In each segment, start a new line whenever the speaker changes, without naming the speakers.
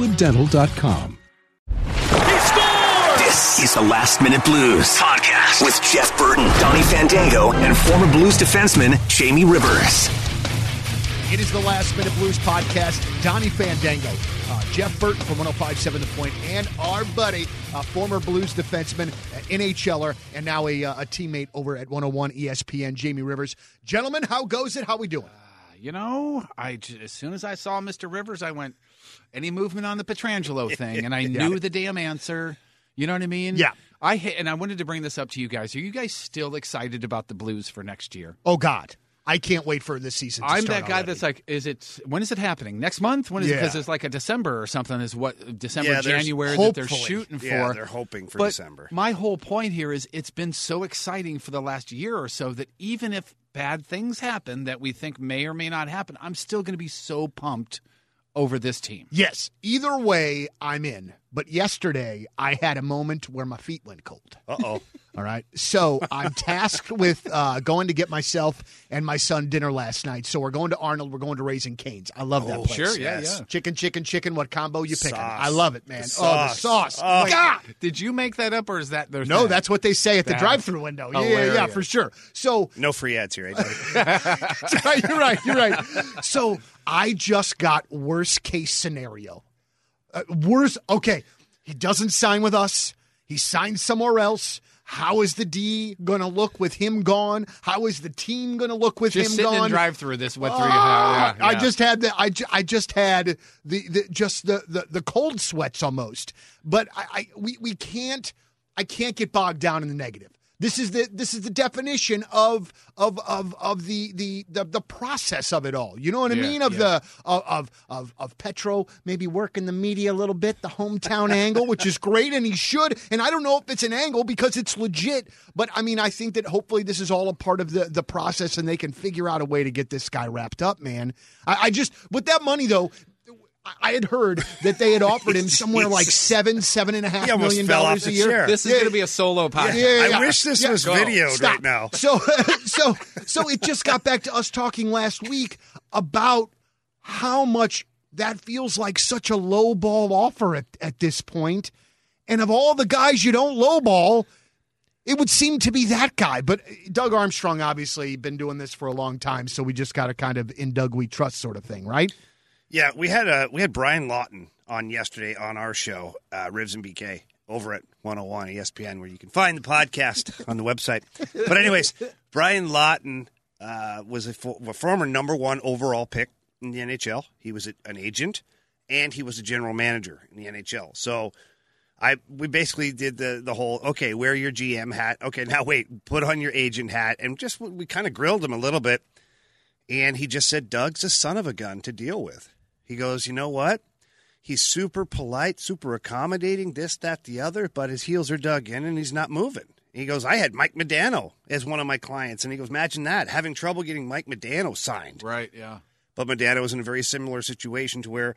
crestwooddental.com.
This is the Last Minute Blues podcast with Jeff Burton, Donny Fandango, and former Blues defenseman Jamie Rivers.
It is the Last Minute Blues podcast. Donny Fandango, uh, Jeff Burton from 1057 The Point, and our buddy, uh, former Blues defenseman, uh, NHLer, and now a, uh, a teammate over at 101 ESPN, Jamie Rivers. Gentlemen, how goes it? How we doing?
You know, I as soon as I saw Mr. Rivers, I went, any movement on the Pietrangelo thing, and I knew the damn answer. You know what I mean?
Yeah.
I ha- and I wanted to bring this up to you guys. Are you guys still excited about the Blues for next year?
Oh, God. I can't wait for this season to
I'm that guy
already.
that's like, is it when is it happening? Next month? When is it?
Yeah.
Because it's like a December or something. Is what December,
Yeah, there's-
January that they're
hopefully.
shooting for?
Yeah, they're hoping for
but
December.
My whole point here is it's been so exciting for the last year or so that even if bad things happen that we think may or may not happen, I'm still going to be so pumped over this team.
Yes, either way, I'm in. But yesterday, I had a moment where my feet went cold.
Uh oh.
All right. So I'm tasked with uh, going to get myself and my son dinner last night. So we're going to Arnold. We're going to Raising Cane's. I love that
Oh,
place.
Sure, yeah,
Yes.
yeah.
Chicken, chicken, chicken. What combo you picking?
Sauce.
I love it, man.
The
Oh, the
sauce.
sauce.
Oh.
God.
Did you make that up, or is that their
No,
thing?
that's what they say at the drive-through window. Yeah, yeah, yeah, for sure. So
No free ads here, eh?
right, you're right. You're right. So I just got worst case scenario. Uh, worst. Okay, he doesn't sign with us. He signs somewhere else. How is the D going to look with him gone? How is the team going to look with
just
him gone?
drive-through. This what three?
Ah,
yeah,
I just had the I, I just had the, the just the, the the cold sweats almost. But I, I we we can't I can't get bogged down in the negative. This is the this is the definition of of of of the the the, the process of it all. You know what I
Yeah,
mean? Of
yeah.
the of, of of of Petro maybe working the media a little bit, the hometown angle, which is great, and he should. And I don't know if it's an angle because it's legit, but I mean I think that hopefully this is all a part of the the process, and they can figure out a way to get this guy wrapped up. Man, I, I just with that money though. I- I had heard that they had offered him somewhere like seven, seven and a half
He almost
million
fell off
dollars a year.
chair.
This is
Yeah,
going to be a solo podcast.
yeah, yeah, yeah.
I wish this
Yeah,
was
go.
videoed
Stop.
right now.
So, so, so it just got back to us talking last week about how much that feels like such a low ball offer at, at this point. And of all the guys you don't low ball, it would seem to be that guy. But Doug Armstrong, obviously, been doing this for a long time, so we just got to kind of in Doug we trust sort of thing, right?
Yeah, we had uh, we had Brian Lawton on yesterday on our show, uh, Ribs and BK, over at 101 ESPN, where you can find the podcast on the website. But anyways, Brian Lawton uh, was a, fo- a former number one overall pick in the NHL. He was a, an agent, and he was a general manager in the NHL. So. I we basically did the the whole okay wear your GM hat okay now wait put on your agent hat and just we kind of grilled him a little bit and he just said Doug's a son of a gun to deal with. He goes, you know what? He's super polite, super accommodating, this, that, the other, but his heels are dug in and he's not moving. He goes, I had Mike Modano as one of my clients. And he goes, imagine that, having trouble getting Mike Modano signed.
Right. Yeah.
But Modano was in a very similar situation to where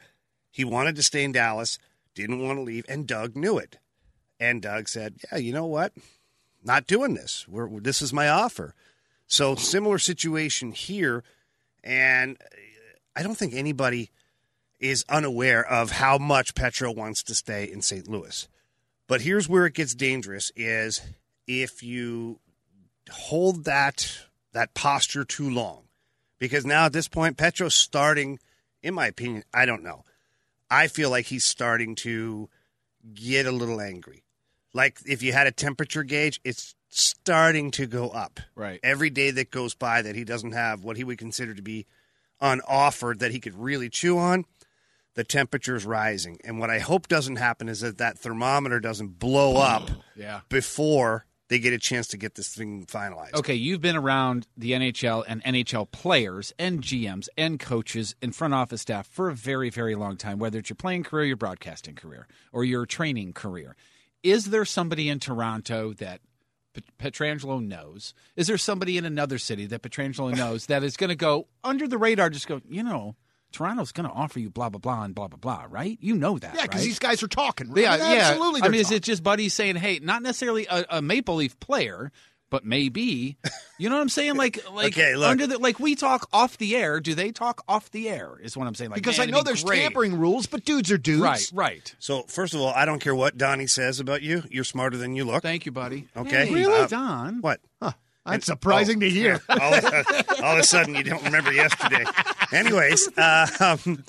he wanted to stay in Dallas, didn't want to leave, and Doug knew it. And Doug said, Yeah, you know what? Not doing this. We're, this is my offer. So, similar situation here. And I don't think anybody is unaware of how much Petro wants to stay in St. Louis. But here's where it gets dangerous is if you hold that that posture too long. Because now at this point, Petro's starting, in my opinion, I don't know. I feel like he's starting to get a little angry. Like if you had a temperature gauge, it's starting to go up.
Right.
Every day that goes by that he doesn't have what he would consider to be on offer that he could really chew on, the temperature's rising. And what I hope doesn't happen is that that thermometer doesn't blow up
Yeah.
before they get a chance to get this thing finalized.
Okay, you've been around the NHL and NHL players and GMs and coaches and front office staff for a very, very long time, whether it's your playing career, your broadcasting career, or your training career. Is there somebody in Toronto that Pietrangelo knows? Is there somebody in another city that Pietrangelo knows that is going to go under the radar, just go, you know, Toronto's going to offer you blah, blah, blah, and blah, blah, blah, right? You know that.
Yeah, because
right?
these guys are talking.
Yeah, yeah.
Absolutely.
I mean, is it just buddies saying, "Hey, not necessarily a, a Maple Leaf player, but maybe," you know what I'm saying? Like, like
Okay, look.
under the like we talk off the air. Do they talk off the air? Is what I'm saying. Like,
because
man,
I know there's
great.
tampering rules, but dudes are dudes.
Right, right.
So first of all, I don't care what Donny says about you. You're smarter than you look.
Thank you, buddy.
Okay.
Hey,
Really?
Don?
What?
That's surprising to hear.
all, of, all of a sudden, you don't remember yesterday. Anyways, uh, um,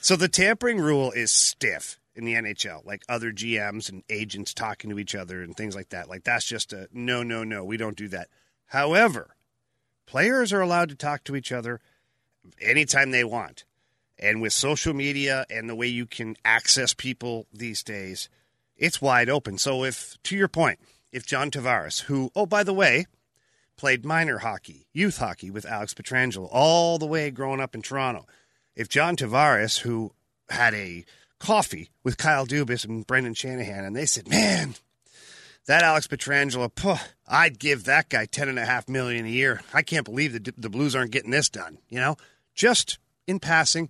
so the tampering rule is stiff in the NHL. Like other GMs and agents talking to each other and things like that. Like that's just a no, no, no. We don't do that. However, players are allowed to talk to each other anytime they want. And with social media and the way you can access people these days, it's wide open. So if, to your point, if John Tavares, who, oh, by the way, played minor hockey, youth hockey with Alex Pietrangelo all the way growing up in Toronto. If John Tavares, who had a coffee with Kyle Dubas and Brendan Shanahan, and they said, man, that Alex Pietrangelo, puh, I'd give that guy ten and a half million a year. I can't believe the the Blues aren't getting this done. You know, just in passing,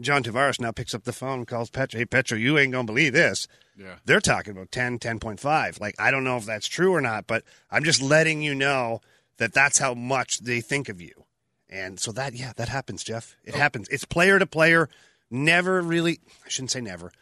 John Tavares now picks up the phone and calls Petro. Hey, Petro, you ain't gonna believe this.
Yeah.
They're talking about 10, 10.5. Like I don't know if that's true or not, but I'm just letting you know that that's how much they think of you. And so that yeah, that happens, Jeff. It happens. It's player to player. Never really. I shouldn't say never.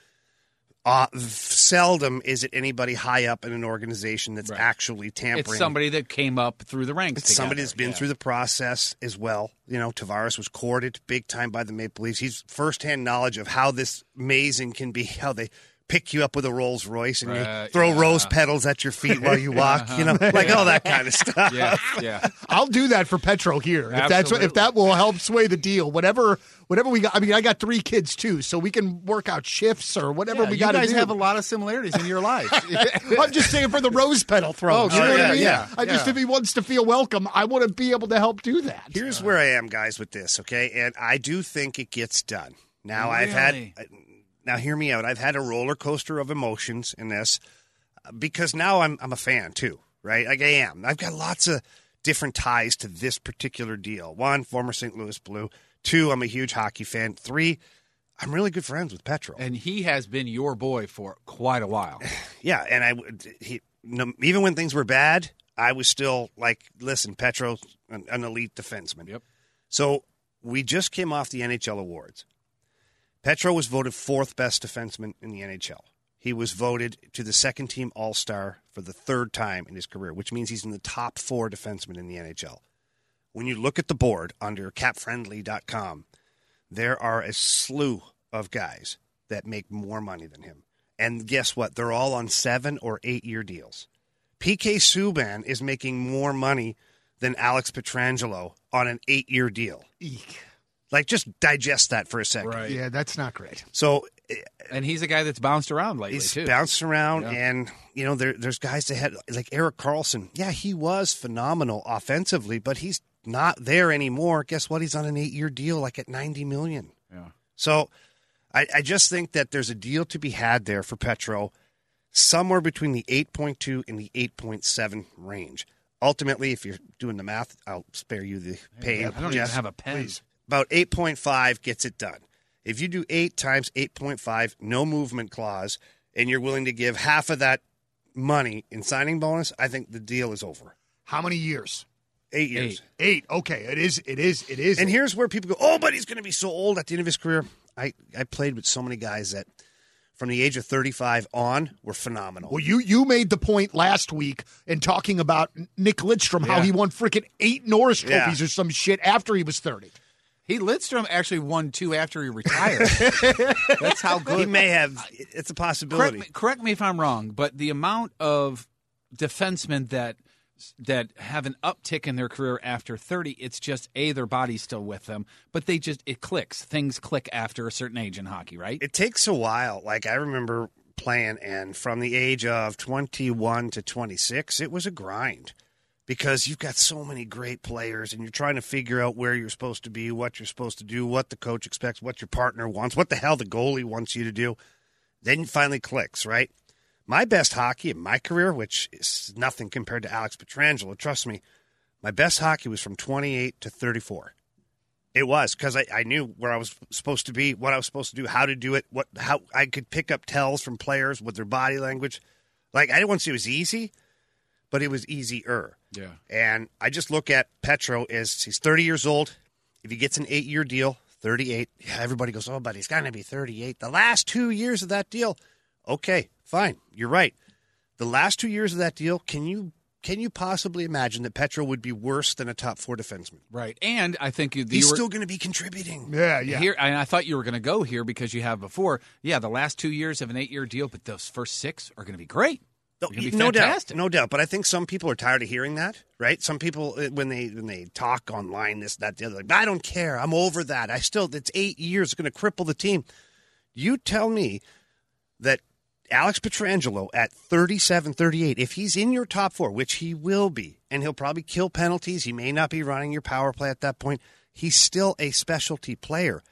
Uh, seldom is it anybody high up in an organization that's
Right.
actually tampering.
It's somebody that came up through the ranks.
It's somebody that's been
Yeah.
through the process as well. You know, Tavares was courted big time by the Maple Leafs. He's firsthand knowledge of how this amazing can be, how they pick you up with a Rolls Royce and you throw
yeah.
rose petals at your feet while you walk, you know, uh-huh. like all that kind of stuff.
Yeah, yeah.
I'll do that for petrol here. If that's what, if that will help sway the deal. Whatever whatever we got. I mean, I got three kids too, so we can work out shifts or whatever
Yeah,
we got to do.
You guys
do.
have a lot of similarities in your life.
I'm just saying for the rose petal throw.
Oh,
you know
sure,
what
yeah,
I mean?
yeah,
I just
yeah.
if he wants to feel welcome, I want to be able to help do that.
Here's where I am, guys, with this, okay? And I do think it gets done. Now, I've had,
Really?
Now hear me out. I've had a roller coaster of emotions in this uh, because now I'm, I'm a fan too, right? Like I am. I've got lots of different ties to this particular deal. One, former St. Louis Blue. Two, I'm a huge hockey fan. Three, I'm really good friends with Petro.
and he has been your boy for quite a while.
Yeah, and I would- he no, even when things were bad, I was still like, listen, Petro, an, an elite defenseman.
Yep.
So we just came off the NHL awards. Petro was voted fourth best defenseman in the NHL. He was voted to the second team All Star for the third time in his career, which means he's in the top four defensemen in the NHL. When you look at the board under capfriendly.com, there are a slew of guys that make more money than him. And guess what? They're all on seven or eight year deals. PK Subban is making more money than Alex Pietrangelo on an eight year deal.
Eek.
Like, just digest that for a second. Right.
Yeah, that's not great.
So eh,
And he's a guy that's bounced around lately
he's
too.
bounced around,
Yeah.
and you know there, there's guys that had like Erik Karlsson. Yeah, he was phenomenal offensively, but he's not there anymore. Guess what? He's on an eight year deal, like at ninety million.
Yeah.
So I, I just think that there's a deal to be had there for Petro, somewhere between the eight point two and the eight point seven range. Ultimately, if you're doing the math, I'll spare you the pain.
I don't
Jess.
even have a pen.
About 8.5 gets it done. If you do 8 times 8.5, no movement clause, and you're willing to give half of that money in signing bonus, I think the deal is over.
How many years?
Eight years.
Eight. Okay, it is. It is. It is.
And here's where people go, oh, but he's going to be so old at the end of his career. I, I played with so many guys that from the age of 35 on were phenomenal.
Well, you you made the point last week in talking about Nick Lidstrom, how he won freaking eight Norris
Yeah.
trophies or some shit after he was thirty.
He Lidstrom actually won two after he retired. That's how good he
may have, it's a
correct,
possibility.
me, correct me if I'm wrong, but the amount of defensemen that that have an uptick in their career after 30, it's just a their body's still with them, but they just it clicks. Things click after a certain age in hockey, right?
it takes a while. Like I remember playing, and from the age of 21 to 26, it was a grind because you've got so many great players and you're trying to figure out where you're supposed to be, what you're supposed to do, what the coach expects, what your partner wants, what the hell the goalie wants you to do. Then it finally clicks, right? My best hockey in my career, which is nothing compared to Alex Pietrangelo, trust me, my best hockey was from 28 to 34. It was because I, I knew where I was supposed to be, what I was supposed to do, how to do it, what how I could pick up tells from players with their body language. Like I didn't want to say it was easy, but it was easier.
Yeah.
And I just look at Petro as he's 30 years old. If he gets an eight year deal, 38, yeah, everybody goes, oh, but he's going to be 38. The last two years of that deal, okay, fine, you're right. The last two years of that deal, can you can you possibly imagine that Petro would be worse than a top four defenseman?
Right. And I think you,
He's
you were,
still going to be contributing.
Yeah, yeah.
Here, and I thought you were going to go here because you have before. Yeah, the last two years of an eight-year deal, but those first six are going to be great.
No,
They're gonna be
no doubt, no doubt. But I think some people are tired of hearing that, right? Some people uh, when they when they talk online, this, that, the other, like I don't care. I'm over that. I still, it's eight years. It's going to cripple the team. You tell me that Alex Pietrangelo at 37, 38, if he's in your top four, which he will be, and he'll probably kill penalties. He may not be running your power play at that point. He's still a specialty player.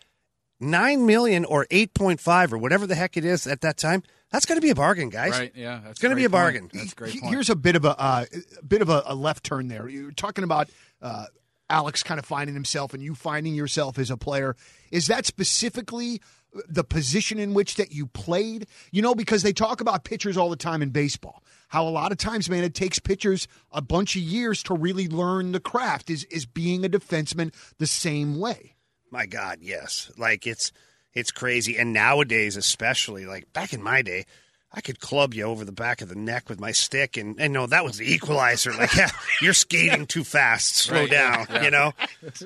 Nine million or eight point five or whatever the heck it is at that time. That's going to be a bargain, guys.
Right? Yeah, that's
It's gonna be a
point.
bargain.
That's a great. Point.
Here's a bit of a uh, a bit of a, a left turn there. You're talking about uh, Alex kind of finding himself and you finding yourself as a player. Is that specifically the position in which that you played? You know, because they talk about pitchers all the time in baseball. How a lot of times, man, it takes pitchers a bunch of years to really learn the craft. Is is being a defenseman the same way?
My God, yes. Like it's it's crazy. And nowadays, especially like back in my day, I could club you over the back of the neck with my stick, and and no, that was the equalizer. Like, yeah, you're skating too fast. Slow
Right.
down, you know.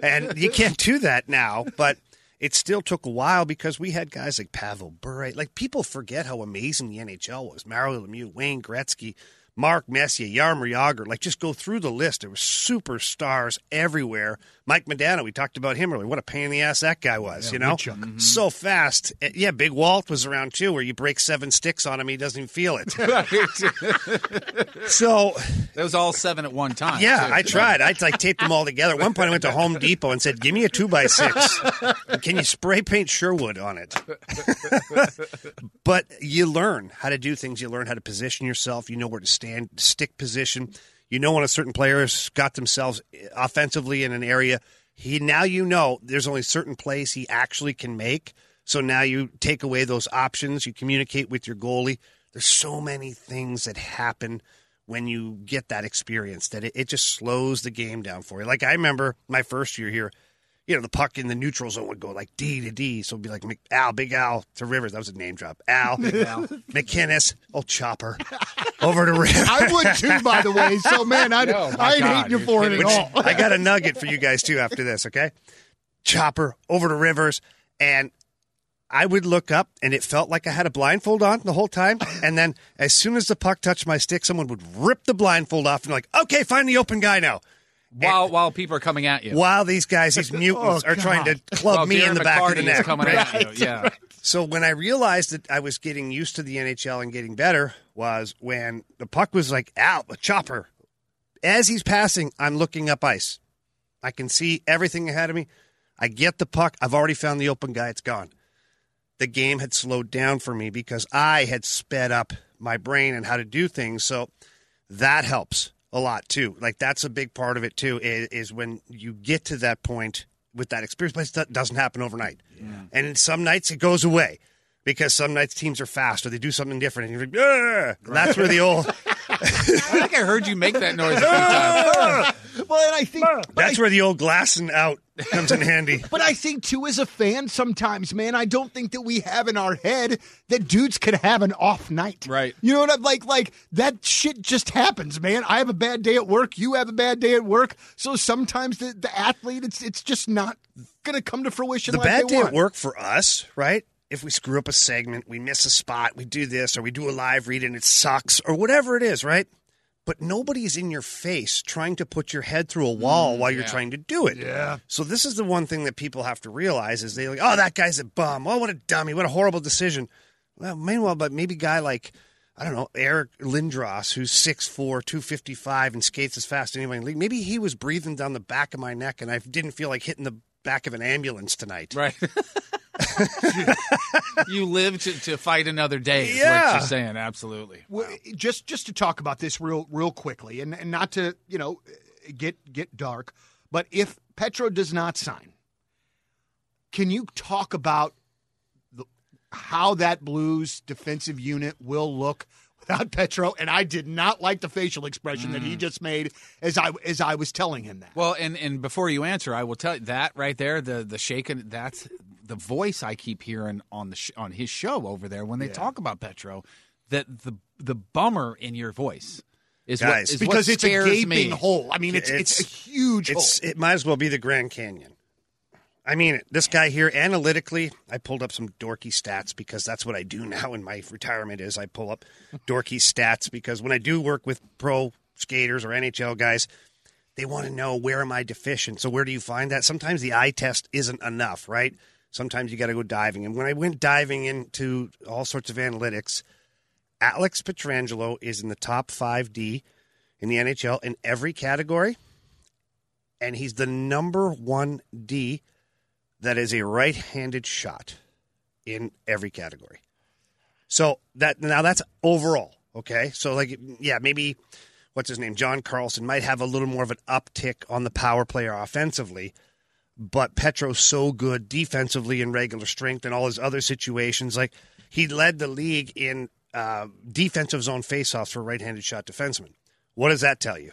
And you can't do that now, but. It still took a while because we had guys like Pavel Bure. Like people forget how amazing the NHL was. Mario Lemieux, Wayne Gretzky, Mark Messier, Jaromir Jagr. Like just go through the list. There were superstars everywhere. Mike Modano, we talked about him earlier. What a pain in the ass that guy was, you know? So fast. Uh, Yeah, Big Walt was around too, where you break seven sticks on him, he doesn't even feel it. so
That was all seven at one time.
yeah,
too.
I tried. I like taped them all together. At one point, I went to Home Depot and said, "Give me a two by six. Can you spray paint Sherwood on it?" but you learn how to do things. You learn how to position yourself. You know where to stand, stick position. You know when a certain player has got themselves offensively in an area. He now you know there's only certain plays he actually can make. So now you take away those options. You communicate with your goalie. There's so many things that happen when you get that experience that it, it just slows the game down for you. Like I remember my first year here, you know, the puck in the neutral zone would go like D to D. So it'd be like Mc- Al, Big Al to Rivers. That was a name drop. Al, MacInnis, old Chopper, over to Rivers.
I would too, by the way. So man, I,
No,
I ain't
God,
hating you for it at all.
I got a nugget for you guys too after this, okay? Chopper over to Rivers, and I would look up, and it felt like I had a blindfold on the whole time. And then as soon as the puck touched my stick, someone would rip the blindfold off and like, okay, find the open guy now.
While while people are coming at you.
While these guys, these mutants,
Oh,
are trying to club
While
me
Darren
in the back of the
McCarty is
neck.
coming at you. Yeah.
So when I realized that I was getting used to the NHL and getting better was when the puck was like out, a chopper. As he's passing, I'm looking up ice. I can see everything ahead of me. I get the puck. I've already found the open guy. It's gone. The game had slowed down for me because I had sped up my brain and how to do things. So that helps a lot too. Like that's a big part of it too. Is, is when you get to that point with that experience, but it doesn't happen overnight. And in some nights it goes away because some nights teams are fast or they do something different, and you're like, "Ugh." that's where the old
I think I heard you make that noise a few times.
Well, and I think but
that's where the old glassing out comes in handy.
But I think too, as a fan, sometimes, man, I don't think that we have in our head that dudes could have an off night.
Right.
You know what I'm like? Like that shit just happens, man. I have a bad day at work. You have a bad day at work. So sometimes the, the athlete, it's it's just not gonna come to fruition.
the
like
bad
they
day
want.
at work for us, right? If we screw up a segment, we miss a spot, we do this, or we do a live read and it sucks, or whatever it is, right? But nobody's in your face trying to put your head through a wall mm, while you're
yeah.
trying to do it.
Yeah.
So this is the one thing that people have to realize is they like, oh, that guy's a bum. Oh, what a dummy. What a horrible decision. Well, meanwhile, but maybe guy like I don't know Eric Lindros, who's 6'4", 255, and skates as fast as anyone in the league. Maybe he was breathing down the back of my neck, and I didn't feel like hitting the back of an ambulance tonight.
Right. you live to, to fight another day. Is
Yeah.
what you're saying. Absolutely.
Well, just just to talk about this real real quickly, and, and not to you know get get dark, but if Petro does not sign, can you talk about the, how that Blues defensive unit will look without Petro? And I did not like the facial expression that he mm. just made as I as I was telling him that.
Well, and and before you answer, I will tell you that right there, the the shaking. That's the voice I keep hearing on the sh- on his show over there when they talk about Petro. That the the bummer in your voice is
Guys,
what is
because
what
it's a gaping
me.
hole. I mean, it's it's, a huge
It's
hole.
it might as well be the Grand Canyon. I mean, this guy here analytically, I pulled up some dorky stats because that's what I do now in my retirement is I pull up dorky stats because when I do work with pro skaters or NHL guys, they want to know where am I deficient. So where do you find that? Sometimes the eye test isn't enough, right? Sometimes you got to go diving. And when I went diving into all sorts of analytics, Alex Pietrangelo is in the top 5D in the NHL in every category and he's the number one D that is a right-handed shot in every category. So that now that's overall okay. So like yeah, maybe what's his name, John Carlson might have a little more of an uptick on the power player offensively, but Petro's so good defensively in regular strength and all his other situations. Like he led the league in uh, defensive zone faceoffs for right-handed shot defensemen. What does that tell you?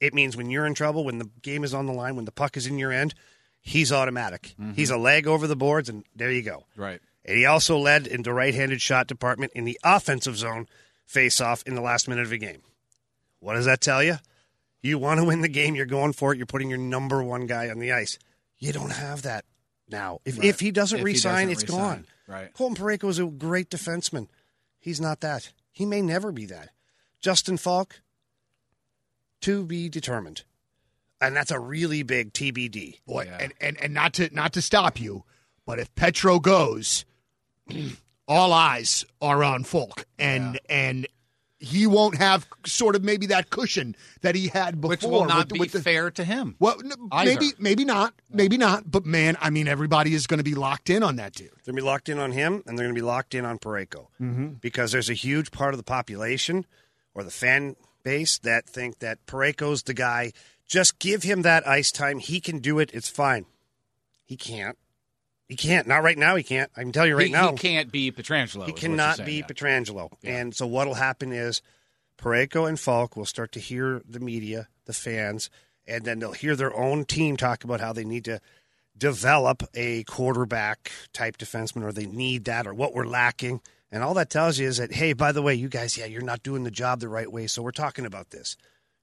It means when you're in trouble, when the game is on the line, when the puck is in your end, he's automatic. He's a leg over the boards, and there you go.
Right.
And he also led in the right-handed shot department in the offensive zone face-off in the last minute of a game. What does that tell you? You want to win the game, you're going for it, you're putting your number one guy on the ice. You don't have that now. If, if he doesn't
If he
resign,
doesn't
it's
re-sign.
gone.
Right.
Colton Parayko is a great defenseman. He's not that. He may never be that. Justin Faulk, to be determined. And that's a really big TBD.
Boy,
Yeah.
and, and and not to not to stop you, but if Petro goes, all eyes are on Faulk. and and he won't have sort of maybe that cushion that he had before.
Which will not
with,
be
with the,
fair to him.
Well, n-
Either.
maybe maybe not, maybe not. But man, I mean, everybody is going to be locked in on that dude.
They're going to be locked in on him, and they're going to be locked in on Parayko mm-hmm. because there's a huge part of the population or the fan base that think that Parayko's the guy. Just give him that ice time. He can do it. It's fine. He can't. He can't. Not right now. He can't. I can tell you right
he,
now.
he can't be Pietrangelo.
He cannot be
yeah.
Pietrangelo. And so what'll happen is Parayko and Faulk will start to hear the media, the fans, and then they'll hear their own team talk about how they need to develop a quarterback type defenseman or they need that or what we're lacking. And all that tells you is that, hey, by the way, you guys, yeah, you're not doing the job the right way, so we're talking about this.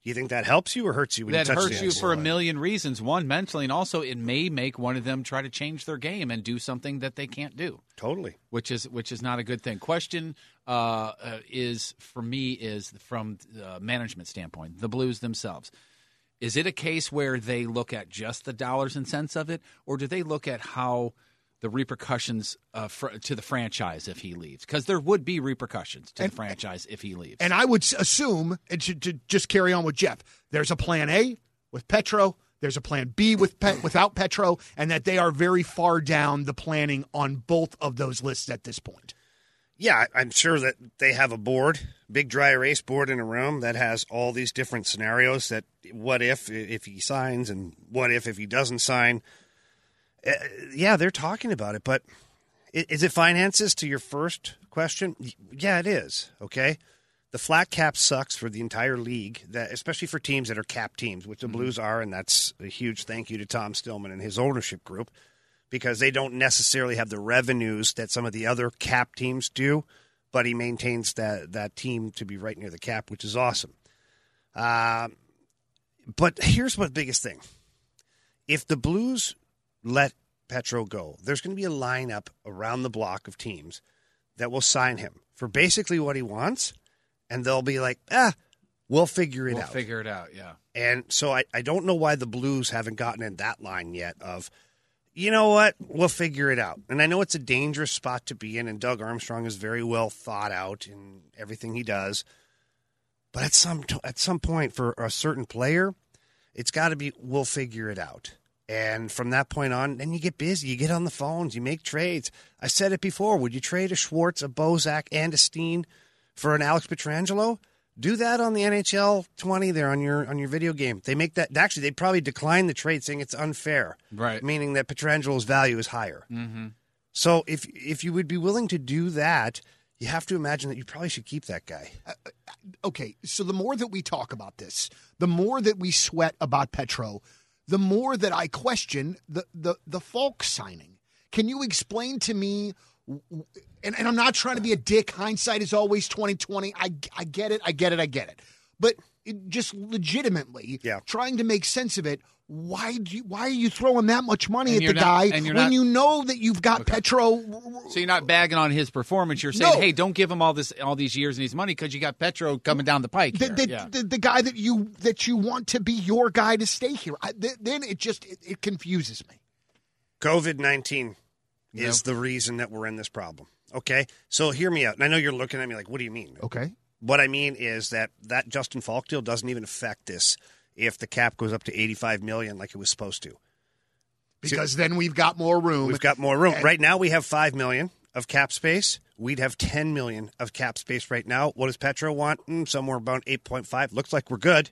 Do you think that helps you or hurts you when
that
you touch
hurts you for a million reasons. One, mentally, and also it may make one of them try to change their game and do something that they can't do,
Totally.
which is which is not a good thing. Question uh, uh, is for me is from the management standpoint, the Blues themselves. Is it a case where they look at just the dollars and cents of it, or do they look at how the repercussions uh, fr- to the franchise if he leaves? Because there would be repercussions to the franchise if he leaves.
And I would assume, and to, to just carry on with Jeff, there's a plan A with Petro, there's a plan B with Pet, without Petro, and that they are very far down the planning on both of those lists at this point.
Yeah, I'm sure that they have a board, big dry erase board in a room that has all these different scenarios. That what if if he signs and what if if he doesn't sign. Uh, yeah, they're talking about it, but is it finances? To your first question, yeah, it is. Okay, the flat cap sucks for the entire league, that especially for teams that are cap teams, which the Blues are, and that's a huge thank you to Tom Stillman and his ownership group because they don't necessarily have the revenues that some of the other cap teams do, but he maintains that that team to be right near the cap, which is awesome. Uh, but here's what the biggest thing: if the Blues let Petro go, there's going to be a lineup around the block of teams that will sign him for basically what he wants, and they'll be like, ah, we'll figure it
we'll
out.
figure it out. Yeah.
And so I, I don't know why the Blues haven't gotten in that line yet of, you know what? We'll figure it out. And I know it's a dangerous spot to be in, and Doug Armstrong is very well thought out in everything he does. But at some at some point, for a certain player, it's got to be we'll figure it out. And from that point on, then you get busy. You get on the phones. You make trades. I said it before. Would you trade a Schwartz, a Bozak, and a Steen for an Alex Pietrangelo? Do that on the NHL 20 there on your on your video game. They make that. Actually, they probably decline the trade, saying it's unfair.
Right.
Meaning that Pietrangelo's value is higher. Mm-hmm. So if if you would be willing to do that, you have to imagine that you probably should keep that guy.
okay, so the more that we talk about this, the more that we sweat about Petro, the more that I question the the the Faulk signing. Can you explain to me? And, and I'm not trying to be a dick. Hindsight is always 2020. I I get it. I get it. I get it. But it, just legitimately,
Yeah.
trying to make sense of it. Why do you, why are you throwing that much money
And
at the
not-
guy when
not-
you know that you've got Petro?
So you're not bagging on his performance. You're saying,
No.
hey, don't give him all this, all these years and his money because you got Petro coming down the pike.
the,
here.
the,
Yeah.
the, the guy that you that you want to be your guy to stay here. I, th- then it just it, it confuses me.
COVID 19 is the reason that we're in this problem. Okay? So hear me out. And I know you're looking at me like, what do you mean?
Okay.
What I mean is that that Justin Faulk deal doesn't even affect this if the cap goes up to 85 million like it was supposed to.
Because then we've got more room.
We've got more room. Right now we have 5 million of cap space. We'd have 10 million of cap space right now. What does Petro want? Mm, somewhere about 8.5. Looks like we're good.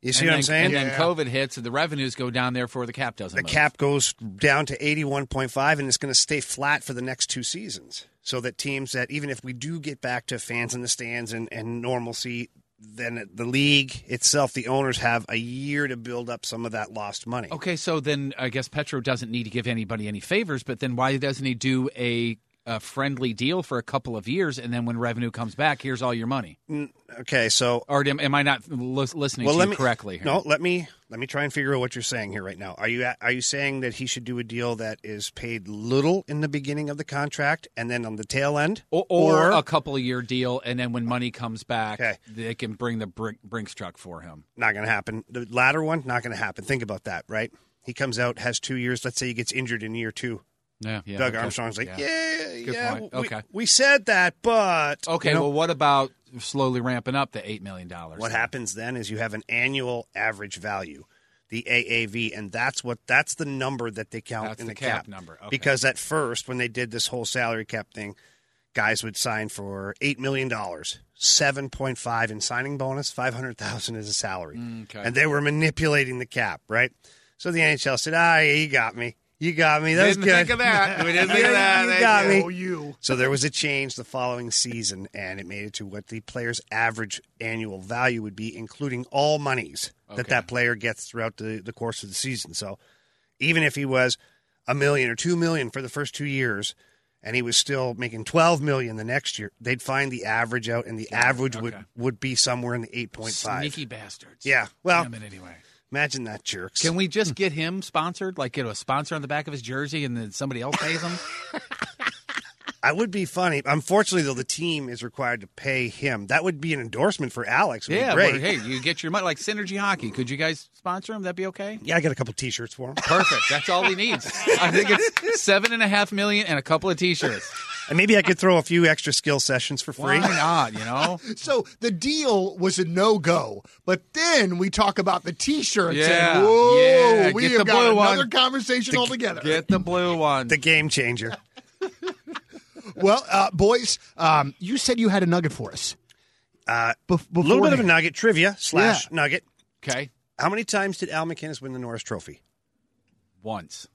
You see
and
what
then,
I'm saying?
And then
Yeah.
COVID hits, and the revenues go down. Therefore, the cap doesn't.
the
move.
cap goes down to 81.5 and it's going to stay flat for the next two seasons so that teams that even if we do get back to fans in the stands and, and normalcy then the league itself the owners have a year to build up some of that lost money.
Okay, so then I guess Petro doesn't need to give anybody any favors, but then why doesn't he do a, a friendly deal for a couple of years, and then when revenue comes back, here's all your money?
okay so
Or am, am I not lis- listening
well
to
let me
correctly? Here?
no let me let me try and figure out what you're saying here right now are you are you saying that he should do a deal that is paid little in the beginning of the contract and then on the tail end
Or, or a couple year deal, and then when money comes back,
Okay.
they can bring the Brink, Brinks truck for him.
Not going to happen. The latter one, not going to happen. Think about that, right? He comes out, has two years. Let's say he gets injured in year two.
Yeah, yeah.
Doug
okay.
Armstrong's like, yeah,
Good
yeah,
point.
we-
Okay.
We, said that, but
Okay,
you know,
well, what about slowly ramping up the eight million dollars?
what happens then is you have an annual average value, the AAV, and that's what that's the number that they count
That's
in
the
the,
cap number. Okay.
Because at first, when they did this whole salary cap thing, guys would sign for eight million dollars, seven point five in signing bonus, five hundred thousand as a salary,
Mm, okay.
and they were manipulating the cap, right? So the NHL said, "Ah, he got me, you got me. That was
Didn't
good.
think of that. We didn't think of that.
you
Thank
got
you.
me.
Oh, you.
So there was a change the following season, and it made it to what the player's average annual value would be, including all monies that
Okay.
that player gets throughout the, the course of the season. So even if he was a million or two million for the first two years, and he was still making twelve million the next year, they'd find the average out, and the average would
okay.
would be somewhere in the eight point five.
Sneaky bastards.
Yeah, well-
Damn it anyway.
Imagine that, jerks.
Can we just get him sponsored? Like get a sponsor on the back of his jersey, and then somebody else pays him?
I would be funny. Unfortunately, though, the team is required to pay him. That would be an endorsement for Alex. It would be
yeah.
great.
well, hey, you get your money like Synergy Hockey. Could you guys sponsor him? That'd be okay.
Yeah, I got a couple T-shirts for him.
Perfect. That's all he needs. I think it's seven and a half million and a couple of T-shirts.
And maybe I could throw a few extra skill sessions for free.
Why not? You know.
So the deal was a no go, but then we talk about the T-shirts.
Yeah,
and whoa,
yeah,
we
get
have
the
got
blue one.
another conversation altogether.
Get the blue one.
The game changer.
well, uh, boys, um, you said you had a nugget for us.
Uh,
Bef-
a little bit of a nugget trivia slash
Yeah.
nugget.
okay.
How many times did Al MacInnis win the Norris Trophy?
Once.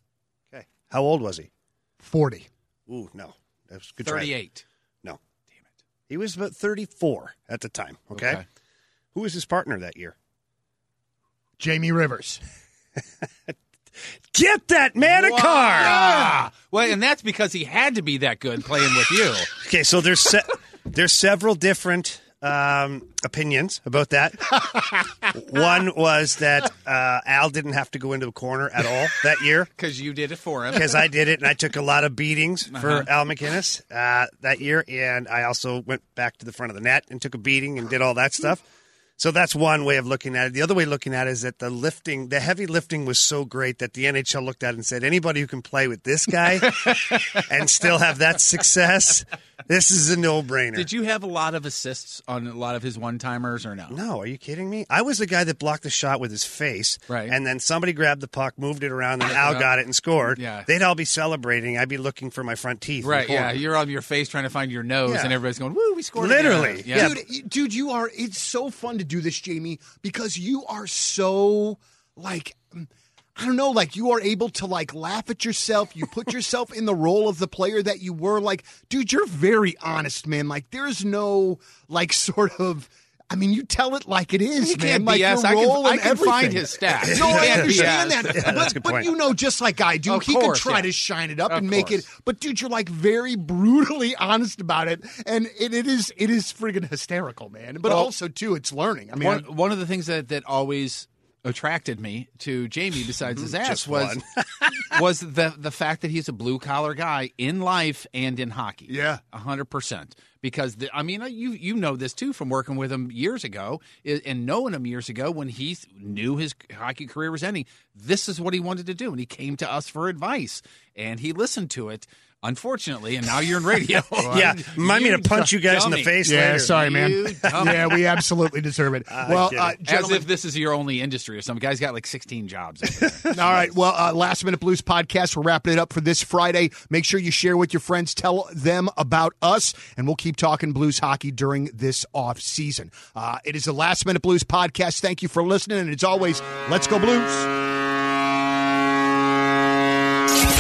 Okay. How old was he?
Forty.
Ooh, no. That was a good. try.
Thirty-eight.
No. Damn it. He was about 34 at the time. Okay.
Okay.
Who was his partner that year?
Jamie Rivers.
Get that man a car.
Well, and that's because he had to be that good playing with you.
Okay, so there's se- there's several different um, opinions about that. One was that uh, Al didn't have to go into a corner at all that year
Because you did it for him.
because I did it and I took a lot of beatings for Al MacInnis uh, that year, and I also went back to the front of the net and took a beating and did all that stuff. So that's one way of looking at it. The other way of looking at it is that the lifting, the heavy lifting was so great that the NHL looked at it and said, anybody who can play with this guy and still have that success, this is a no brainer.
Did you have a lot of assists on a lot of his one timers or no?
No, are you kidding me? I was the guy that blocked the shot with his face.
Right.
And then somebody grabbed the puck, moved it around, and uh-huh. Al got it and scored.
Yeah.
They'd all be celebrating. I'd be looking for my front teeth.
Right, yeah. You're on your face trying to find your nose,
Yeah.
and everybody's going, "Woo, we scored!"
Literally,
again." yeah.
dude, dude, you are. It's so fun to do this, Jamie, because you are so like. I don't know, like you are able to like laugh at yourself. You put yourself in the role of the player that you were. Like, dude, you're very honest, man. Like, there's no like sort of. I mean, you tell it like it is,
You
man.
can't
like
BS.
your
I can-
role
I
and
can find his stats.
No, I understand
BS.
that,
that's a
but,
good
but you know, just like I do,
Of
he
course,
can try
yeah.
to shine it up
Of
and make it. But dude, you're like very brutally honest about it, and it, it is it is friggin' hysterical, man. But
Well,
also too, it's learning. I mean,
one, one of the things that, that always attracted me to Jamie, besides his ass, was was the the fact that he's a blue collar guy in life and in hockey.
Yeah.
a hundred percent. Because the, I mean, you you know this too from working with him years ago and knowing him years ago when he knew his hockey career was ending. This is what he wanted to do, and he came to us for advice, and he listened to it. Unfortunately, and now you're in radio.
Yeah, remind me to punch you guys in the face
yeah,
later.
sorry, man. Yeah, we absolutely deserve it. well,
kidding.
uh,
As if this is your only industry or some guy's got like 16 jobs.
All right. Well, uh, Last Minute Blues podcast. We're wrapping it up for this Friday. Make sure you share with your friends. Tell them about us, and we'll keep talking blues hockey during this off season. Uh, it is the Last Minute Blues podcast. Thank you for listening, and as always, let's go Blues.